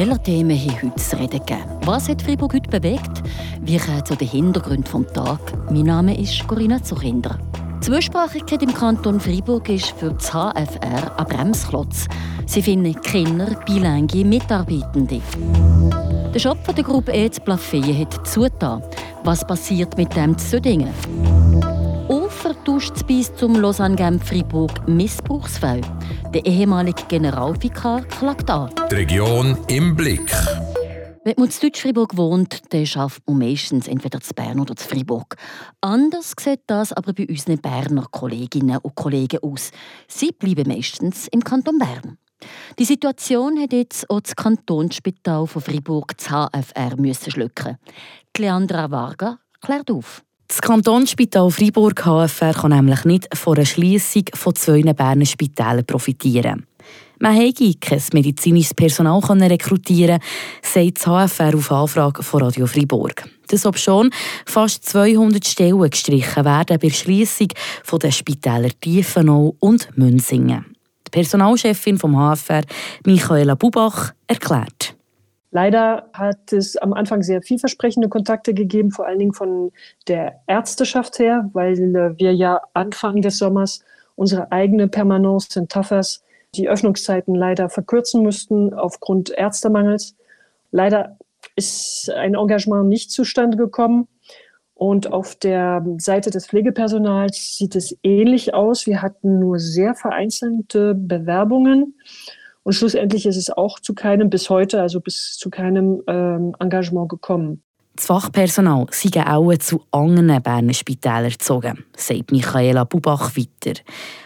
welcher Themen hier heute zu reden gegeben? Was hat Freiburg heute bewegt? Wie kommen zu den Hintergründen des Tages? Mein Name ist Corinna Zuchinder. Die Zweisprachigkeit im Kanton Freiburg ist für das HFR ein Bremsklotz. Sie finden Kinder, bilingue Mitarbeitende. Der Shop der Gruppe E zu hat zugetan. Was passiert mit dem Zödingen? vertauscht bis zum Lausanne-Genf Fribourg Missbrauchsfall. Der ehemalige Generalvikar klagt an. Die Region im Blick. Wenn man in Deutsch-Fribourg wohnt, dann schafft man meistens entweder zu Bern oder zu Fribourg. Anders sieht das aber bei unseren Berner Kolleginnen und Kollegen aus. Sie bleiben meistens im Kanton Bern. Die Situation hat jetzt auch das Kantonsspital von Fribourg, das HFR, müssen schlucken. Leandra Varga klärt auf. Das Kantonsspital Freiburg HFR kann nämlich nicht von einer Schliessung von zwei Berner Spitälern profitieren. Man hätte kein medizinisches Personal rekrutieren sagt das HFR auf Anfrage von Radio Freiburg. Das ob schon fast 200 Stellen gestrichen werden bei der Schliessung der Spitäler Tiefenau und Münsingen. Die Personalchefin vom HFR, Michaela Bubach, erklärt. Leider hat es am Anfang sehr vielversprechende Kontakte gegeben, vor allen Dingen von der Ärzteschaft her, weil wir ja Anfang des Sommers unsere eigene Permanence in Tafers die Öffnungszeiten leider verkürzen mussten aufgrund Ärztemangels. Leider ist ein Engagement nicht zustande gekommen. Und auf der Seite des Pflegepersonals sieht es ähnlich aus. Wir hatten nur sehr vereinzelte Bewerbungen. Und schlussendlich ist es auch zu keinem, bis heute, also bis zu keinem ähm, Engagement gekommen. Das Fachpersonal sei auch zu anderen Berner Spitälern gezogen, sagt Michaela Bubach weiter.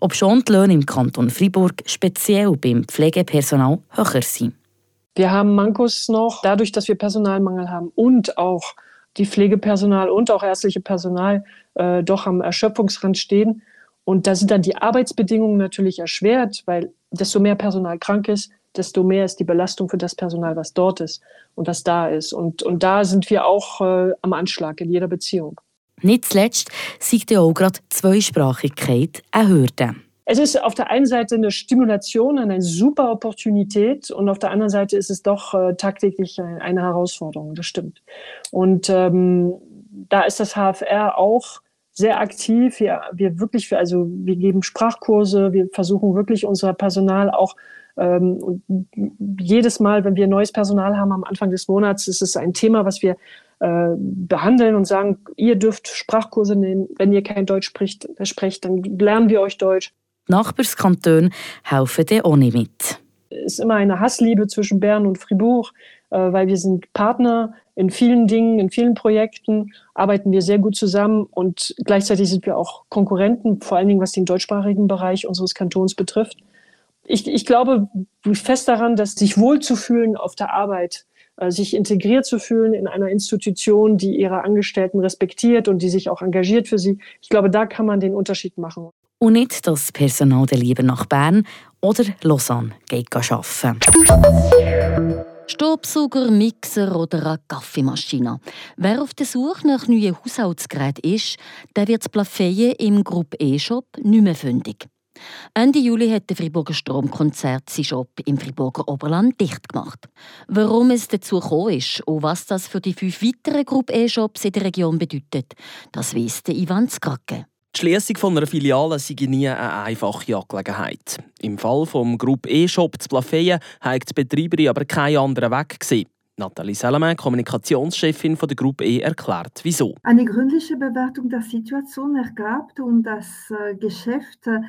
Ob schon die Löhne im Kanton Freiburg speziell beim Pflegepersonal höher sind. Wir haben Mankos noch, dadurch, dass wir Personalmangel haben und auch die Pflegepersonal und auch ärztliche Personal äh, doch am Erschöpfungsrand stehen. Und da sind dann die Arbeitsbedingungen natürlich erschwert, weil desto mehr Personal krank ist, desto mehr ist die Belastung für das Personal, was dort ist und was da ist. Und, und da sind wir auch äh, am Anschlag in jeder Beziehung. Nicht zuletzt sieht ja auch gerade Zweisprachigkeit eine Hürde. Es ist auf der einen Seite eine Stimulation, eine super Opportunität und auf der anderen Seite ist es doch äh, tagtäglich eine Herausforderung, das stimmt. Und ähm, da ist das HFR auch sehr aktiv. Wir, wir wirklich, für, also wir geben Sprachkurse, wir versuchen wirklich unser Personal auch ähm, jedes Mal, wenn wir neues Personal haben am Anfang des Monats, ist es ein Thema, was wir äh, behandeln und sagen, ihr dürft Sprachkurse nehmen. Wenn ihr kein Deutsch spricht, sprecht, dann lernen wir euch Deutsch. Nachbarskantone helfen dir auch nicht mit. Es ist immer eine Hassliebe zwischen Bern und Fribourg, äh, weil wir sind Partner in vielen Dingen, in vielen Projekten arbeiten wir sehr gut zusammen und gleichzeitig sind wir auch Konkurrenten, vor allen Dingen was den deutschsprachigen Bereich unseres Kantons betrifft. Ich, ich glaube fest daran, dass sich wohlzufühlen auf der Arbeit, äh, sich integriert zu fühlen in einer Institution, die ihre Angestellten respektiert und die sich auch engagiert für sie. Ich glaube, da kann man den Unterschied machen. Und nicht, das Personal lieber nach Bern oder Lausanne geht arbeiten. Staubsauger, Mixer oder eine Kaffeemaschine. Wer auf der Suche nach neuen Haushaltsgeräten ist, der wird das Plafeyen im Gruppe E-Shop nicht mehr fündig. Ende Juli hat der Friburger Stromkonzert seinen Shop im Friburger Oberland dicht gemacht. Warum es dazu gekommen ist und was das für die fünf weiteren Gruppe E-Shops in der Region bedeutet, das weiss Ivan Skrake. Die Schließung von einer Filiale sei nie eine einfache Angelegenheit. Im Fall des Gruppe E-Shop zu Plafeyen hat die Betreiberin aber keinen anderen Weg gesehen. Nathalie Salaman, Kommunikationschefin von der Gruppe E, erklärt, wieso. Eine gründliche Bewertung der Situation ergab und das äh, Geschäft äh,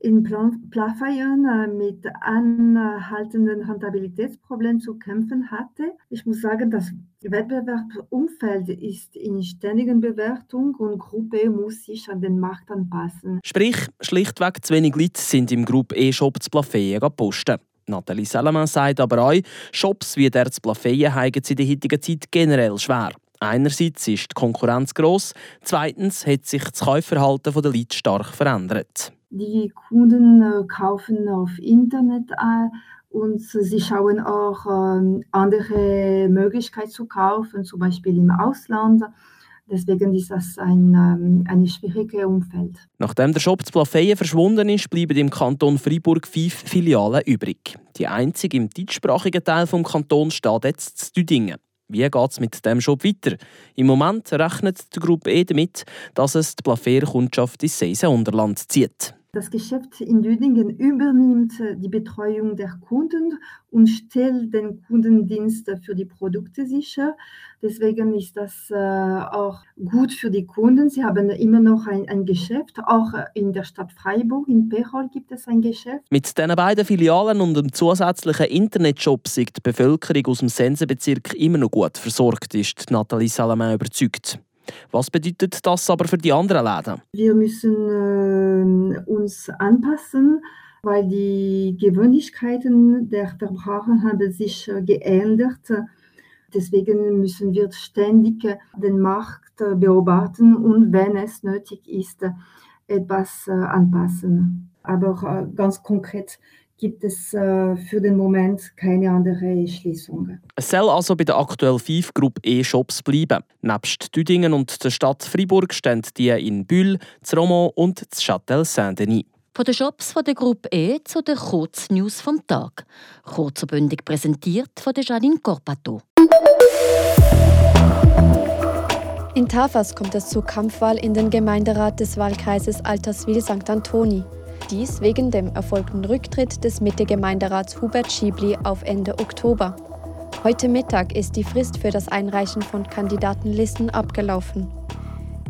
in Plafayern äh, mit anhaltenden Rentabilitätsproblemen zu kämpfen hatte. Ich muss sagen, das Wettbewerbsumfeld ist in ständigen Bewertung und Gruppe muss sich an den Markt anpassen. Sprich, schlichtweg zu wenig Leute sind im Gruppe E-Shop zu Plafeyen posten. Nathalie Salaman sagt aber auch, Shops wie der Plafeyen haben es in der heutigen Zeit generell schwer. Einerseits ist die Konkurrenz gross, zweitens hat sich das Kaufverhalten der Leute stark verändert. Die Kunden äh, kaufen auf Internet äh, und sie schauen auch ähm, andere Möglichkeiten zu kaufen, zum Beispiel im Ausland. Deswegen ist das ein, ähm, ein schwieriges Umfeld. Nachdem der Shop zu Plafeyen verschwunden ist, bleiben im Kanton Freiburg fünf Filialen übrig. Die einzige im deutschsprachigen Teil des Kantons steht jetzt zu Düdingen. Wie geht es mit dem Shop weiter? Im Moment rechnet die Gruppe E damit, dass es die Plafeyer-Kundschaft ins Seisenunterland zieht. Das Geschäft in Düdingen übernimmt die Betreuung der Kunden und stellt den Kundendienst für die Produkte sicher. Deswegen ist das äh, auch gut für die Kunden. Sie haben immer noch ein, ein Geschäft. Auch in der Stadt Freiburg, in Pechol, gibt es ein Geschäft. Mit diesen beiden Filialen und dem zusätzlichen Internetshop ist die Bevölkerung aus dem Sensenbezirk immer noch gut versorgt, ist Nathalie Salamin überzeugt. Was bedeutet das aber für die anderen Läden? Wir müssen äh, uns anpassen, weil die Gewöhnlichkeiten der Verbraucher haben sich äh, geändert. Deswegen müssen wir ständig den Markt äh, beobachten und wenn es nötig ist, etwas äh, anpassen. Aber äh, ganz konkret gibt es äh, für den Moment keine andere Schließung. Es soll also bei der aktuell fünf Gruppe E-Shops bleiben. Nebst Düdingen und der Stadt Freiburg stehen die in Bühl, Romont und Châtel Saint-Denis. Von den Shops von der Gruppe E zu den Kurznews vom Tag. Kurzbündig präsentiert von der Janine Corpato. In Tafas kommt es zur Kampfwahl in den Gemeinderat des Wahlkreises Alterswil-St. Antoni. Dies wegen dem erfolgten Rücktritt des Mitte-Gemeinderats Hubert Schiebli auf Ende Oktober. Heute Mittag ist die Frist für das Einreichen von Kandidatenlisten abgelaufen.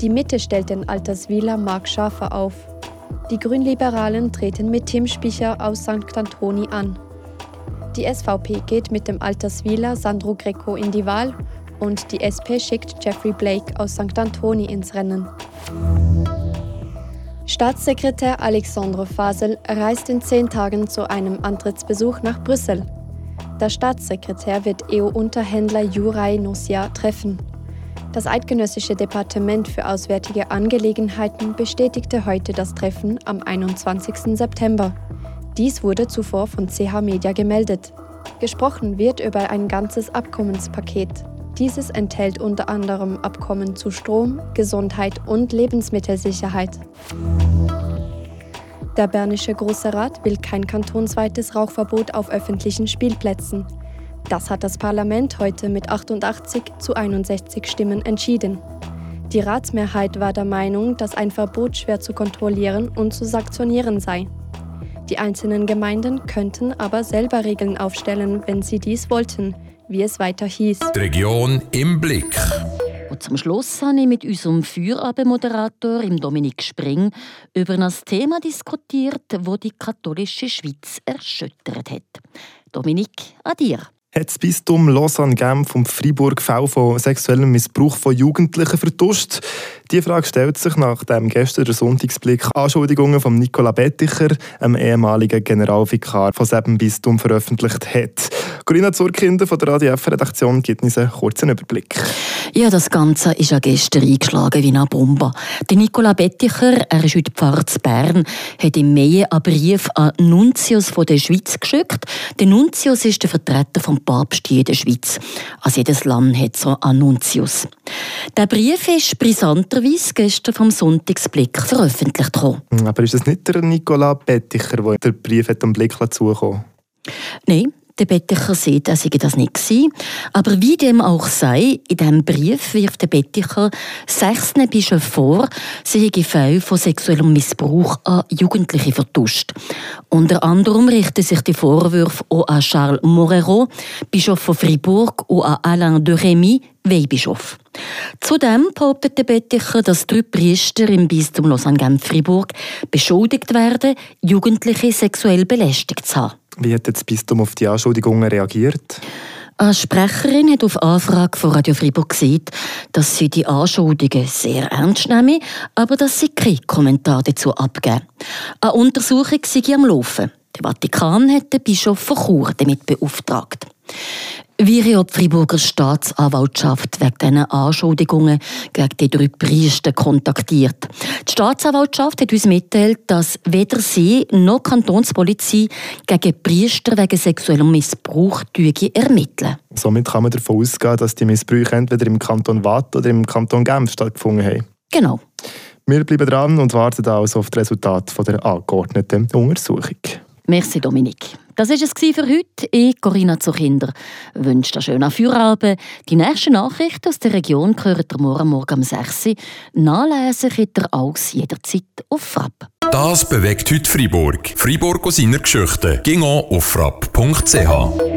Die Mitte stellt den Alterswiler Marc Schafer auf. Die Grünliberalen treten mit Tim Spicher aus St. Antoni an. Die SVP geht mit dem Alterswiler Sandro Greco in die Wahl und die SP schickt Jeffrey Blake aus St. Antoni ins Rennen. Staatssekretär Alexandre Fasel reist in zehn Tagen zu einem Antrittsbesuch nach Brüssel. Der Staatssekretär wird EU-Unterhändler Juraj Nosia treffen. Das Eidgenössische Departement für Auswärtige Angelegenheiten bestätigte heute das Treffen am 21. September. Dies wurde zuvor von CH Media gemeldet. Gesprochen wird über ein ganzes Abkommenspaket. Dieses enthält unter anderem Abkommen zu Strom, Gesundheit und Lebensmittelsicherheit. Der Bernische Große Rat will kein kantonsweites Rauchverbot auf öffentlichen Spielplätzen. Das hat das Parlament heute mit 88 zu 61 Stimmen entschieden. Die Ratsmehrheit war der Meinung, dass ein Verbot schwer zu kontrollieren und zu sanktionieren sei. Die einzelnen Gemeinden könnten aber selber Regeln aufstellen, wenn sie dies wollten, wie es weiter hieß. Die Region im Blick. Und zum Schluss habe ich mit unserem Feierabendmoderator Dominik Spring über ein Thema diskutiert, das die katholische Schweiz erschüttert hat. Dominik, an dir hat das Bistum Lausanne-Genf und Freiburg Fälle von sexuellem Missbrauch von Jugendlichen vertuscht? Die Frage stellt sich nachdem gestern der Sonntagsblick Anschuldigungen von Nicola Betticher, einem ehemaligen Generalvikar von diesem Bistum, veröffentlicht hat. Corinna Zurkinder von der Radio F-Redaktion gibt uns einen kurzen Überblick. Ja, das Ganze ist ja gestern eingeschlagen wie eine Bombe. Der Nicola Betticher, er ist heute Pfarrer zu Bern, hat im Mai einen Brief an Nuntius von der Schweiz geschickt. Der Nuntius ist der Vertreter vom Papst in der Schweiz. Also jedes Land hat so einen Nuntius. Der Brief ist brisanterweise gestern vom Sonntagsblick veröffentlicht worden. Aber ist es nicht der Nicola Betticher, der den Brief hat am Blick zukommen Nein, der Betticher sieht, er sei das nicht gewesen. Aber wie dem auch sei, in diesem Brief wirft der Betticher sechs Bischöfen vor, sie hätten Fälle von sexuellem Missbrauch an Jugendliche vertuscht. Unter anderem richten sich die Vorwürfe auch an Charles Morero, Bischof von Fribourg, und an Alain de Rémy, Weihbischof. Zudem behauptet der Betticher, dass drei Priester im Bistum Lausanne-Genf-Fribourg beschuldigt werden, Jugendliche sexuell belästigt zu haben. Wie hat das Bistum auf die Anschuldigungen reagiert? Eine Sprecherin hat auf Anfrage von Radio Fribourg gesagt, dass sie die Anschuldigungen sehr ernst nehmen, aber dass sie keinen Kommentar dazu abgeben. Eine Untersuchung sei am Laufen. Der Vatikan hat den Bischof von Chur damit beauftragt. Wie ja die Freiburger Staatsanwaltschaft wegen diesen Anschuldigungen gegen die drei Priester kontaktiert. Die Staatsanwaltschaft hat uns mitteilt, dass weder sie noch die Kantonspolizei gegen Priester wegen sexuellem Missbrauch ermitteln. Somit kann man davon ausgehen, dass die Missbrüche entweder im Kanton Watt oder im Kanton Genf stattgefunden haben. Genau. Wir bleiben dran und warten also auf das Resultat der angeordneten Untersuchung. Merci, Dominik. Das war es für heute. Ich, Corinna Zuchinder, wünsche einen schönen Feierabend. Die nächste Nachricht aus der Region gehört ihr morgen, morgen um 6 Uhr. Nachlesen könnt ihr alles jederzeit auf Frapp. Das bewegt heute Freiburg. Freiburg aus seiner Geschichte. Ging auf frapp.ch.